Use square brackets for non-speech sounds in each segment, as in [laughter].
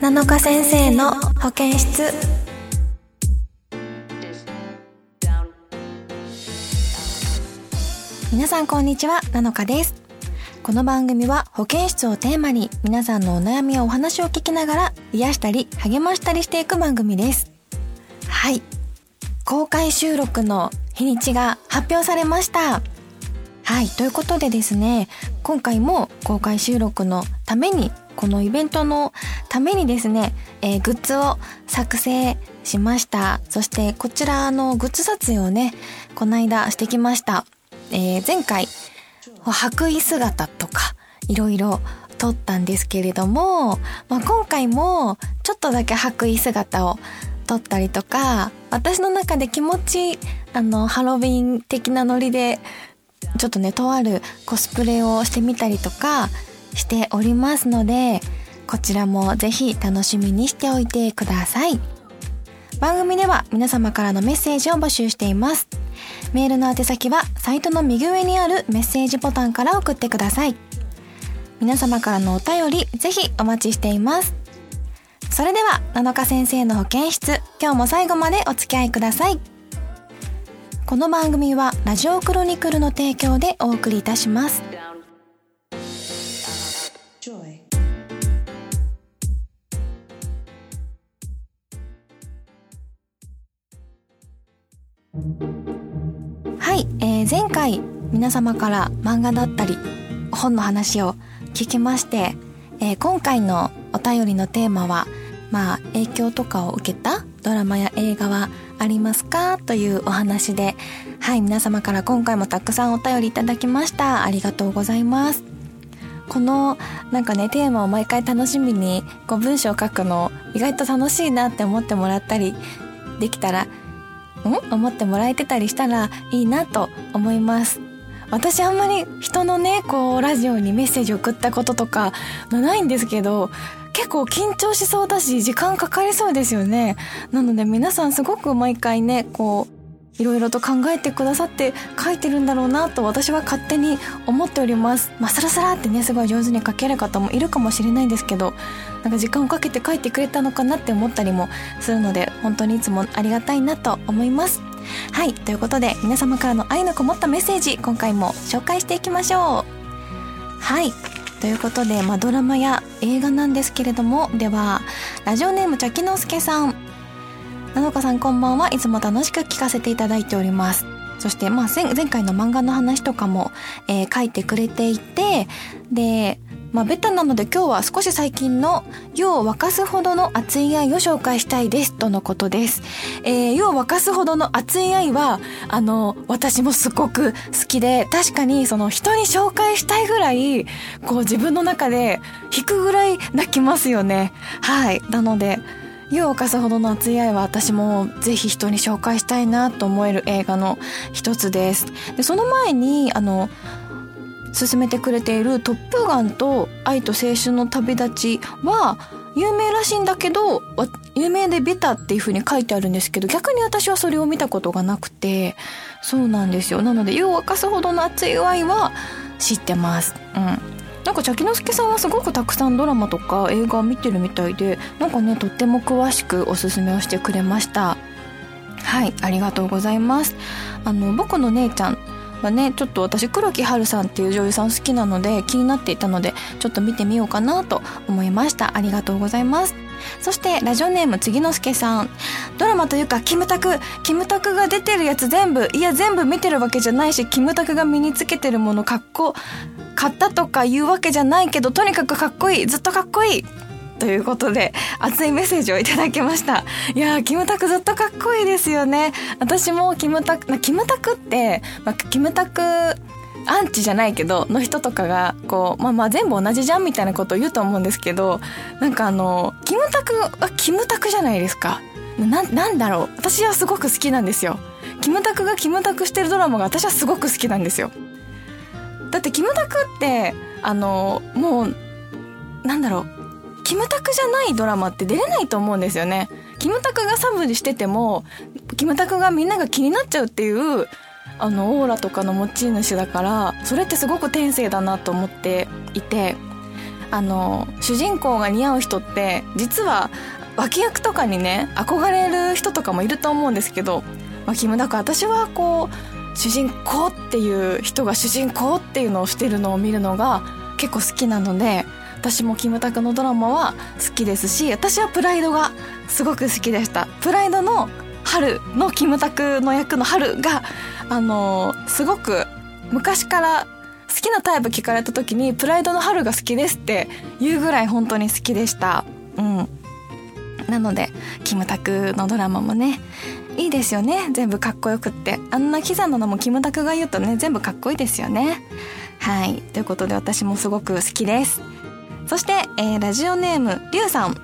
7日先生の保健室。皆さんこんにちは7日です。この番組は保健室をテーマに皆さんのお悩みやお話を聞きながら癒したり励ましたりしていく番組です。はい。公開収録の日にちが発表されました。はいということでですね今回も公開収録のためにこのイベントのためにですね、えー、グッズを作成しました。そしてこちらのグッズ撮影をね、この間してきました。えー、前回、白衣姿とか、いろいろ撮ったんですけれども、まあ、今回もちょっとだけ白衣姿を撮ったりとか、私の中で気持ち、あの、ハロウィン的なノリで、ちょっとね、とあるコスプレをしてみたりとか、しておりますので、こちらもぜひ楽しみにしておいてください。番組では皆様からのメッセージを募集しています。メールの宛先はサイトの右上にあるメッセージボタンから送ってください。皆様からのお便りぜひお待ちしています。それでは、7日先生の保健室、今日も最後までお付き合いください。この番組はラジオクロニクルの提供でお送りいたします。はい、えー、前回皆様から漫画だったり本の話を聞きまして、えー、今回のお便りのテーマはまあ影響とかを受けたドラマや映画はありますか？というお話で。はい皆様から今回もたくさんお便りいただきました。ありがとうございます。このなんかねテーマを毎回楽しみにこう文章を書くの意外と楽しいなって思ってもらったりできたらん？思ってもらえてたりしたらいいなと思います。私あんまり人のねこうラジオにメッセージ送ったこととかないんですけど結構緊張しそうだし時間かかりそうですよねなので皆さんすごく毎回ねこういろいろと考えてくださって書いてるんだろうなと私は勝手に思っております。まあ、サラサラってね、すごい上手に書ける方もいるかもしれないんですけど、なんか時間をかけて書いてくれたのかなって思ったりもするので、本当にいつもありがたいなと思います。はい、ということで皆様からの愛のこもったメッセージ、今回も紹介していきましょう。はい。ということで、まあ、ドラマや映画なんですけれども、では、ラジオネームチャキノスケさん。なのかさんこんばんはいつも楽しく聞かせていただいております。そして、まあ、前回の漫画の話とかも、えー、書いてくれていて、で、まあ、ベタなので今日は少し最近の湯を沸かすほどの熱い愛を紹介したいです、とのことです。えー、湯を沸かすほどの熱い愛は、あの、私もすごく好きで、確かにその人に紹介したいぐらい、こう自分の中で引くぐらい泣きますよね。はい。なので、湯を沸かすほどの熱い愛は私もぜひ人に紹介したいなと思える映画の一つです。で、その前に、あの、進めてくれているトップガンと愛と青春の旅立ちは有名らしいんだけど、有名でベタっていう風に書いてあるんですけど、逆に私はそれを見たことがなくて、そうなんですよ。なので、湯を沸かすほどの熱い愛は知ってます。うん。なんかチャキノスケさんはすごくたくさんドラマとか映画見てるみたいでなんかねとっても詳しくおすすめをしてくれましたはいありがとうございますあの僕の姉ちゃんはねちょっと私黒木華さんっていう女優さん好きなので気になっていたのでちょっと見てみようかなと思いました。ありがとうございます。そしてラジオネーム次之助さん。ドラマというかキムタク。キムタクが出てるやつ全部いや全部見てるわけじゃないしキムタクが身につけてるもの格好買ったとか言うわけじゃないけど、とにかくかっこいい。ずっとかっこいい。ということで、熱いメッセージをいただきました。いやー、キムタクずっとかっこいいですよね。私もキムタク、キムタクって、まあ、キムタク、アンチじゃないけど、の人とかが、こう、まあまあ全部同じじゃんみたいなことを言うと思うんですけど、なんかあの、キムタクはキムタクじゃないですか。な、なんだろう。私はすごく好きなんですよ。キムタクがキムタクしてるドラマが私はすごく好きなんですよ。だってキムタクってあのもうなんだろうキムタクじゃないドラマって出れないと思うんですよね。キムタクがサブにしててもキムタクがみんなが気になっちゃうっていうあのオーラとかの持ち主だからそれってすごく天性だなと思っていてあの主人公が似合う人って実は脇役とかにね憧れる人とかもいると思うんですけど、まあ、キムタク私はこう主人公っていう人が主人公っていうのをしてるのを見るのが結構好きなので私もキムタクのドラマは好きですし私はプライドがすごく好きでした。プライドの春のキムタクの役の春があのすごく昔から好きなタイプ聞かれた時にプライドの春が好きですって言うぐらい本当に好きでした。うん。なのでキムタクのドラマもねいいですよね。全部かっこよくって。あんなキザなのもキムタクが言うとね全部かっこいいですよね。はい。ということで私もすごく好きです。そして、えー、ラジオネームりゅうさん。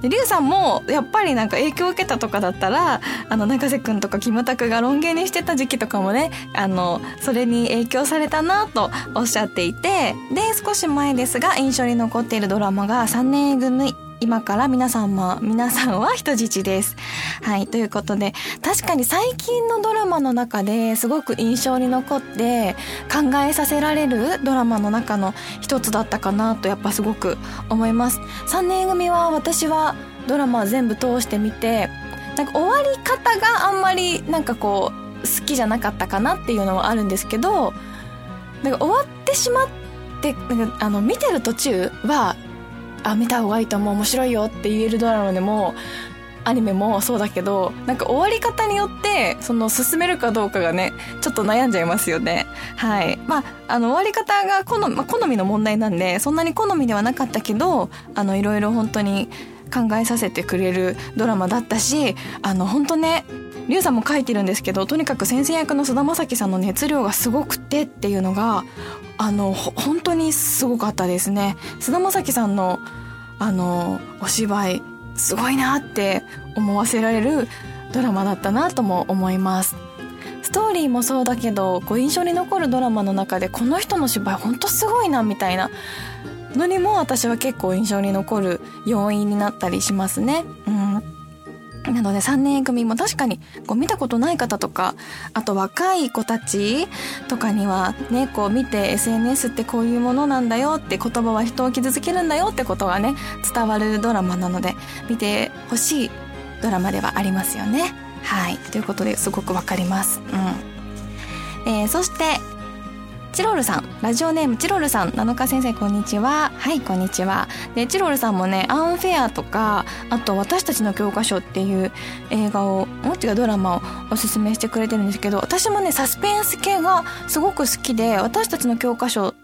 でリュウさんもやっぱりなんか影響を受けたとかだったらあの永瀬君とかキムタクがロン毛にしてた時期とかもねあのそれに影響されたなとおっしゃっていてで少し前ですが印象に残っているドラマが3年組。今から皆さんも、皆さんは人質です。はい、ということで、確かに最近のドラマの中ですごく印象に残って考えさせられるドラマの中の一つだったかなとやっぱすごく思います。3年組は私はドラマ全部通してみて、なんか終わり方があんまりなんかこう好きじゃなかったかなっていうのはあるんですけど、なんか終わってしまって、なんかあの見てる途中はあ見た方がいいと思う。面白いよって言えるドラマでもアニメもそうだけどなんか終わり方によってその進めるかどうかがねちょっと悩んじゃいますよね。はい。まああの終わり方が好み,、まあ、好みの問題なんでそんなに好みではなかったけどあのいろいろ本当に考えさせてくれるドラマだったしあの本当ねリュウさんも書いてるんですけどとにかく先生役の菅田将暉さんの熱量がすごくてっていうのがあの本当にすごかったですね。菅田将暉さんのあのお芝居すごいなって思わせられるドラマだったなとも思います。ストーリーもそうだけどこう印象に残るドラマの中でこの人の芝居ほんとすごいなみたいなのにも私は結構印象に残る要因になったりしますねうんなので3年組も確かにこう見たことない方とかあと若い子たちとかにはねこう見て SNS ってこういうものなんだよって言葉は人を傷つけるんだよってことがね伝わるドラマなので見てほしいドラマではありますよね。はいということですごくわかります。うんえー、そしてチロルさんラジオネームチロルさん七日先生こんにちは。はいこんにちは。でチロルさんもねアンフェアとかあと私たちの教科書っていう映画をもっちがドラマをおすすめしてくれてるんですけど私もねサスペンス系がすごく好きで私たちの教科書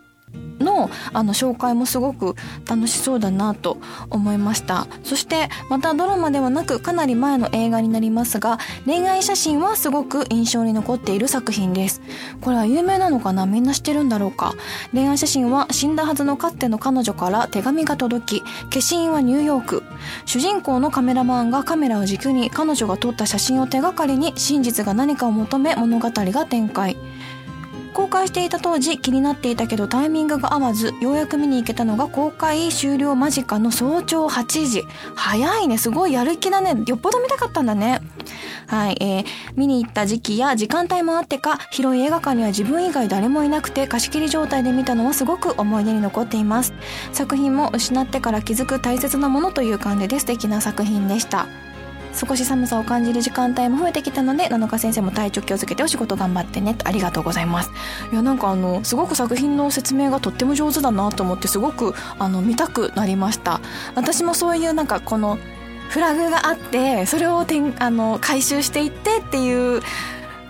のあの紹介もすごく楽しそうだなと思いました。そしてまたドラマではなくかなり前の映画になりますが恋愛写真はすごく印象に残っている作品です。これは有名なのかな？みんな知ってるんだろうか？恋愛写真は死んだはずのかつての彼女から手紙が届き消印はニューヨーク。主人公のカメラマンがカメラを軸に彼女が撮った写真を手がかりに真実が何かを求め物語が展開。公開していた当時気になっていたけどタイミングが合わずようやく見に行けたのが公開終了間近の早朝8時。早いねすごいやる気だね。よっぽど見たかったんだね。はい、えー、見に行った時期や時間帯もあってか広い映画館には自分以外誰もいなくて貸し切り状態で見たのはすごく思い出に残っています。作品も失ってから気づく大切なものという感じで素敵な作品でした。少し寒さを感じる時間帯も増えてきたので7日先生も体調気をつけてお仕事頑張ってねありがとうございます。いやなんかあのすごく作品の説明がとっても上手だなと思ってすごくあの見たくなりました。私もそういうなんかこのフラグがあってそれをてんあの回収していってっていう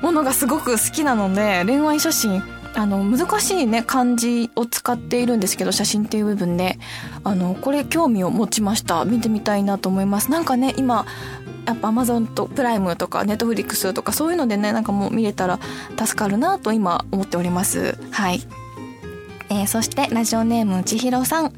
ものがすごく好きなので恋愛写真あの難しいね漢字を使っているんですけど写真っていう部分であのこれ興味を持ちました。見てみたいなと思います。なんかね今やっぱアマゾンとプライムとかネットフリックスとかそういうのでねなんかもう見れたら助かるなと今思っております。はい、えー、そしてラジオネームちひろさん。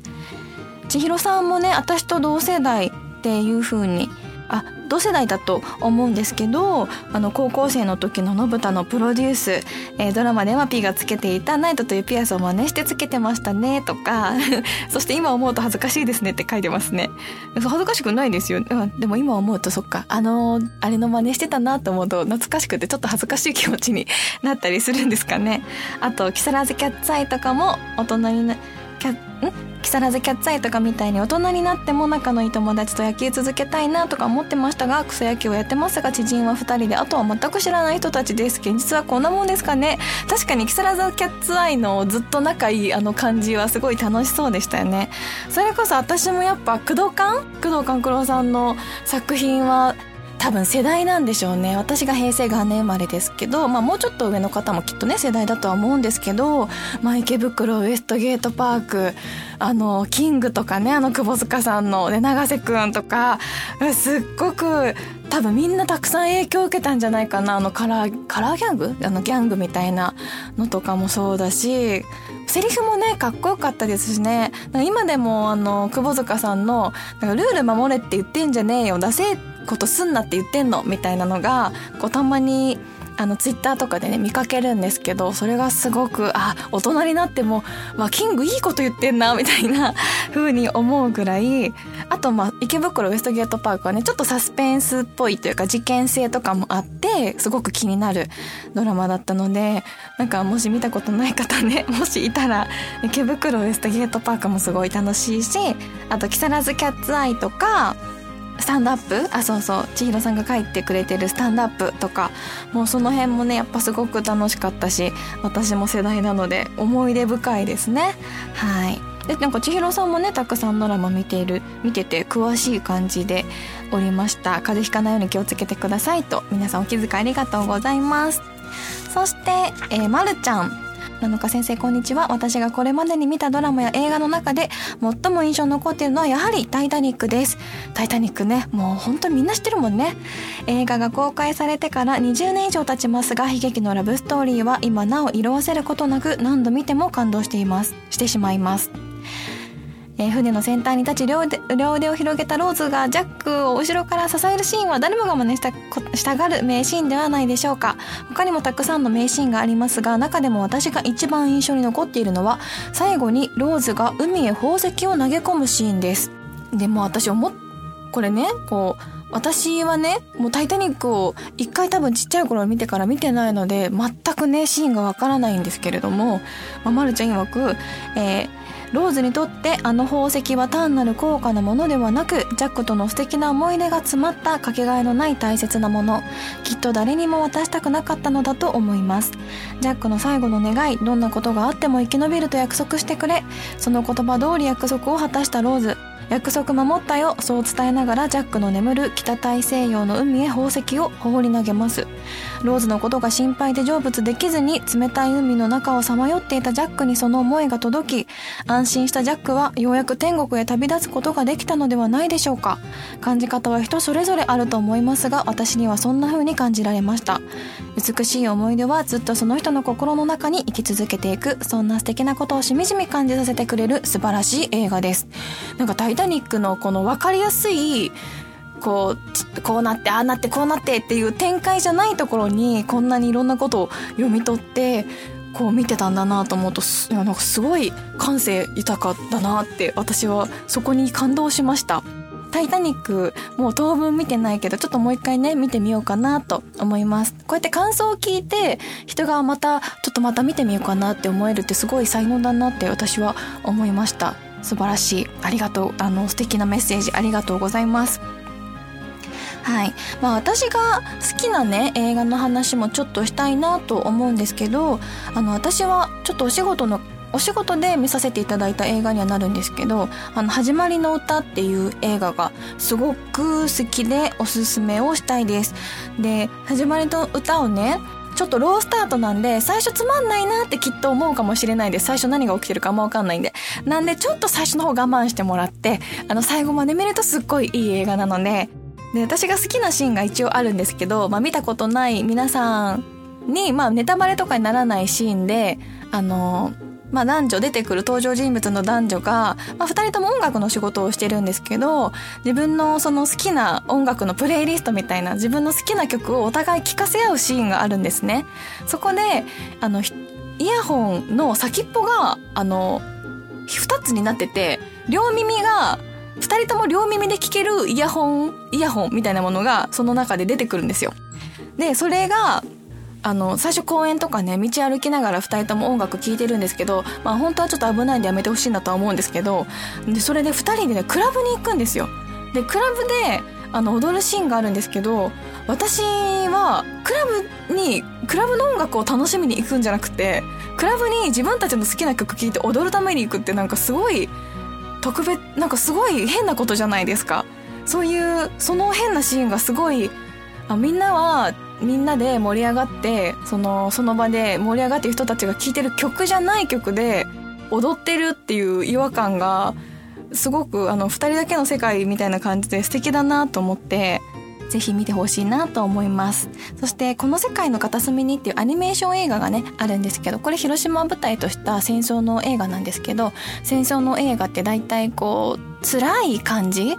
ちひろさんもね私と同世代っていうふうにあ同世代だと思うんですけどあの高校生の時の信太のプロデュース、えー、ドラマではピがつけていたナイトというピアスを真似してつけてましたねとか [laughs] そして今思うと恥ずかしいですねって書いてますね。恥ずかしくないですよ。でも今思うとそっか。あのー、あれの真似してたなと思うと懐かしくてちょっと恥ずかしい気持ちになったりするんですかね。あと木更津キャッツアイとかも大人になキャん木更津キャッツアイとかみたいに大人になっても仲のいい友達と野球続けたいなとか思ってましたが草野球をやってますが知人は2人であとは全く知らない人たちです。現実はこんなもんですかね。[laughs] 確かに木更津キャッツアイのずっと仲いいあの感じはすごい楽しそうでしたよね。それこそ私もやっぱ工藤館工藤官九郎さんの作品は多分世代なんでしょうね。私が平成元年生まれですけど、まあ、もうちょっと上の方もきっとね世代だとは思うんですけど、まあ、池袋ウエストゲートパークあのキングとかねあの窪塚さんの、ね、永瀬くんとかすっごく多分みんなたくさん影響を受けたんじゃないかな。あのカラーカラーギャング？あのギャングみたいなのとかもそうだしセリフもねかっこよかったですしね。今でもあの窪塚さんのルール守れって言ってんじゃねえよ出せってことすんなって言ってんのみたいなのがこうたまにあのツイッターとかでね見かけるんですけどそれがすごくあ大人になってもわキングいいこと言ってんなみたいな [laughs] 風に思うぐらいあとまあ池袋ウエストゲートパークはねちょっとサスペンスっぽいというか事件性とかもあってすごく気になるドラマだったのでなんかもし見たことない方ね [laughs] もしいたら池袋ウエストゲートパークもすごい楽しいしあと木更津キャッツアイとかスタンドアップ？あそうそう。千尋さんが書いてくれてるスタンドアップとか。もうその辺もねやっぱすごく楽しかったし私も世代なので思い出深いですね。はい。でなんか千尋さんもねたくさんドラマ見ている見てて詳しい感じでおりました。風邪ひかないように気をつけてくださいと皆さんお気遣いありがとうございます。そして、えー、まるちゃん。7日先生こんにちは。私がこれまでに見たドラマや映画の中で最も印象に残っているのはやはり「タイタニック」です「タイタニックね」もう本当にみんな知ってるもんね。映画が公開されてから20年以上経ちますが悲劇のラブストーリーは今なお色あせることなく何度見ても感動しています。してしまいます。えー、船の先端に立ち両腕両腕を広げたローズがジャックを後ろから支えるシーンは誰もが真似したしたがる名シーンではないでしょうか。他にもたくさんの名シーンがありますが中でも私が一番印象に残っているのは最後にローズが海へ宝石を投げ込むシーンです。でも私思っこれねこう私はね、もうタイタニックを一回多分ちっちゃい頃見てから見てないので、全くね、シーンがわからないんですけれども、まあ、まるちゃん曰く、えー、ローズにとってあの宝石は単なる高価なものではなくジャックとの素敵な思い出が詰まったかけがえのない大切なもの。きっと誰にも渡したくなかったのだと思います。ジャックの最後の願いどんなことがあっても生き延びると約束してくれ。その言葉通り約束を果たしたローズ。約束守ったよそう伝えながらジャックの眠る北大西洋の海へ宝石を放り投げます。ローズのことが心配で成仏できずに冷たい海の中をさまよっていたジャックにその思いが届き安心したジャックはようやく天国へ旅立つことができたのではないでしょうか。感じ方は人それぞれあると思いますが私にはそんな風に感じられました。美しい思い出はずっとその人の心の中に生き続けていく。そんな素敵なことをしみじみ感じさせてくれる素晴らしい映画です。なんかイタニックのこの分かりやすいこうこうなってああなってこうなってっていう展開じゃないところにこんなにいろんなことを読み取ってこう見てたんだなと思うとなんかすごい感性豊かだなって私はそこに感動しました。タイタニックもう当分見てないけどちょっともう一回ね見てみようかなと思いますこうやって感想を聞いて人がまたちょっとまた見てみようかなって思えるってすごい才能だなって私は思いました素晴らしいありがとうあの素敵なメッセージありがとうございます。はい。まあ、私が好きなね映画の話もちょっとしたいなと思うんですけどあの私はちょっとお仕事のお仕事で見させていただいた映画にはなるんですけど「あの始まりの歌」っていう映画がすごく好きでおすすめをしたいです。で始まりの歌をねちょっとロースタートなんで、最初つまんないなってきっと思うかもしれないんです。最初何が起きてるかもわかんないんで。なんで、ちょっと最初の方我慢してもらって、あの、最後まで見るとすっごいいい映画なので、で、私が好きなシーンが一応あるんですけど、まあ見たことない皆さんに、まあネタバレとかにならないシーンで、あの、まあ男女出てくる登場人物の男女が、まあ二人とも音楽の仕事をしてるんですけど、自分のその好きな音楽のプレイリストみたいな自分の好きな曲をお互い聴かせ合うシーンがあるんですね。そこで、あの、イヤホンの先っぽが、あの、二つになってて、両耳が、二人とも両耳で聴けるイヤホン、イヤホンみたいなものがその中で出てくるんですよ。で、それが、あの最初公園とかね道歩きながら2人とも音楽聴いてるんですけど、まあ、本当はちょっと危ないんでやめてほしいなとは思うんですけどでそれで2人でねクラブに行くんですよ。でクラブであの踊るシーンがあるんですけど私はクラブにクラブの音楽を楽しみに行くんじゃなくてクラブに自分たちの好きな曲聴いて踊るために行くってなんかすごい特別なんかすごい変なことじゃないですかそういうその変なシーンがすごいあみんなはみんなで盛り上がってそのその場で盛り上がってる人たちが聴いてる曲じゃない曲で踊ってるっていう違和感がすごくあの2人だけの世界みたいな感じで素敵だなと思ってぜひ見てほしいなと思います。そしてこの世界の片隅にっていうアニメーション映画がねあるんですけどこれ広島を舞台とした戦争の映画なんですけど戦争の映画って大体こう辛い感じ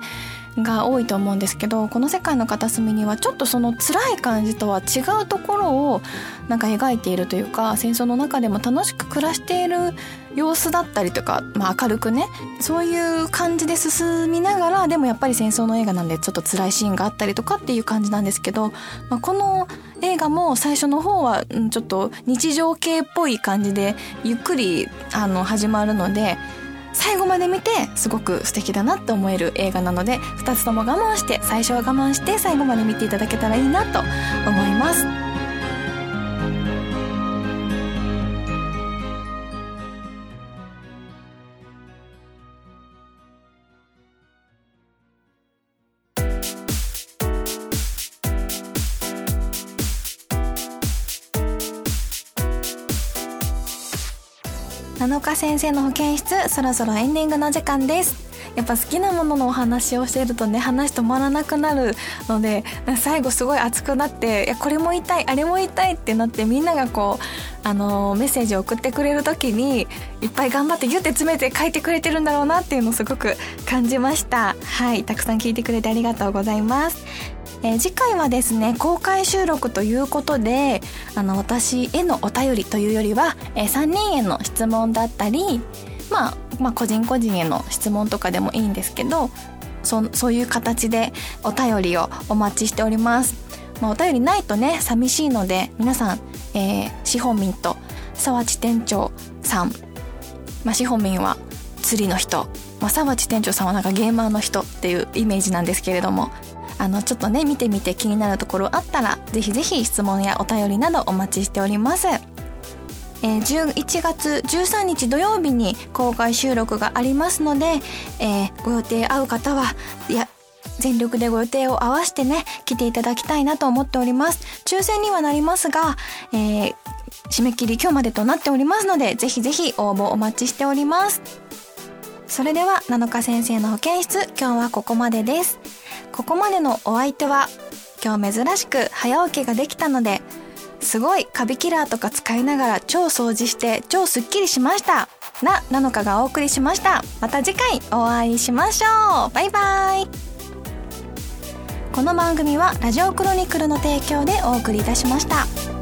が多いと思うんですけどこの世界の片隅にはちょっとその辛い感じとは違うところをなんか描いているというか戦争の中でも楽しく暮らしている様子だったりとか、まあ、明るくねそういう感じで進みながらでもやっぱり戦争の映画なんでちょっと辛いシーンがあったりとかっていう感じなんですけど、まあ、この映画も最初の方はちょっと日常系っぽい感じでゆっくりあの始まるので最後まで見てすごく素敵だなって思える映画なので2つとも我慢して最初は我慢して最後まで見ていただけたらいいなと思います。7日先生の保健室そろそろエンディングの時間です。やっぱ好きなもののお話をしてるとね話止まらなくなるので最後すごい熱くなっていやこれも言いあれも言いたいってなってみんながこうあのメッセージを送ってくれる時にいっぱい頑張ってギュッて詰めて書いてくれてるんだろうなっていうのをすごく感じました。はいたくさん聞いてくれてありがとうございます。えー、次回はですね公開収録ということであの私へのお便りというよりは、えー、3人への質問だったり、まあ、まあ個人個人への質問とかでもいいんですけどそそういう形でお便りをお待ちしております。まあ、お便りないとね寂しいので皆さん、えー、シホミンと沢地店長さん、まあ、シホミンは釣りの人、まあ、沢地店長さんはなんかゲーマーの人っていうイメージなんですけれどもあのちょっとね見てみて気になるところあったらぜひぜひ質問やお便りなどお待ちしております。えー、11月13日土曜日に公開収録がありますので、えー、ご予定合う方はいや全力でご予定を合わせてね来ていただきたいなと思っております。抽選にはなりますが、えー、締め切り今日までとなっておりますのでぜひぜひ応募お待ちしております。それでは7日先生の保健室今日はここまでです。ここまでのお相手は今日珍しく早起きができたのですごいカビキラーとか使いながら超掃除して超すっきりしましたななのかがお送りしました。また次回お会いしましょう。バイバイ。この番組はラジオクロニクルの提供でお送りいたしました。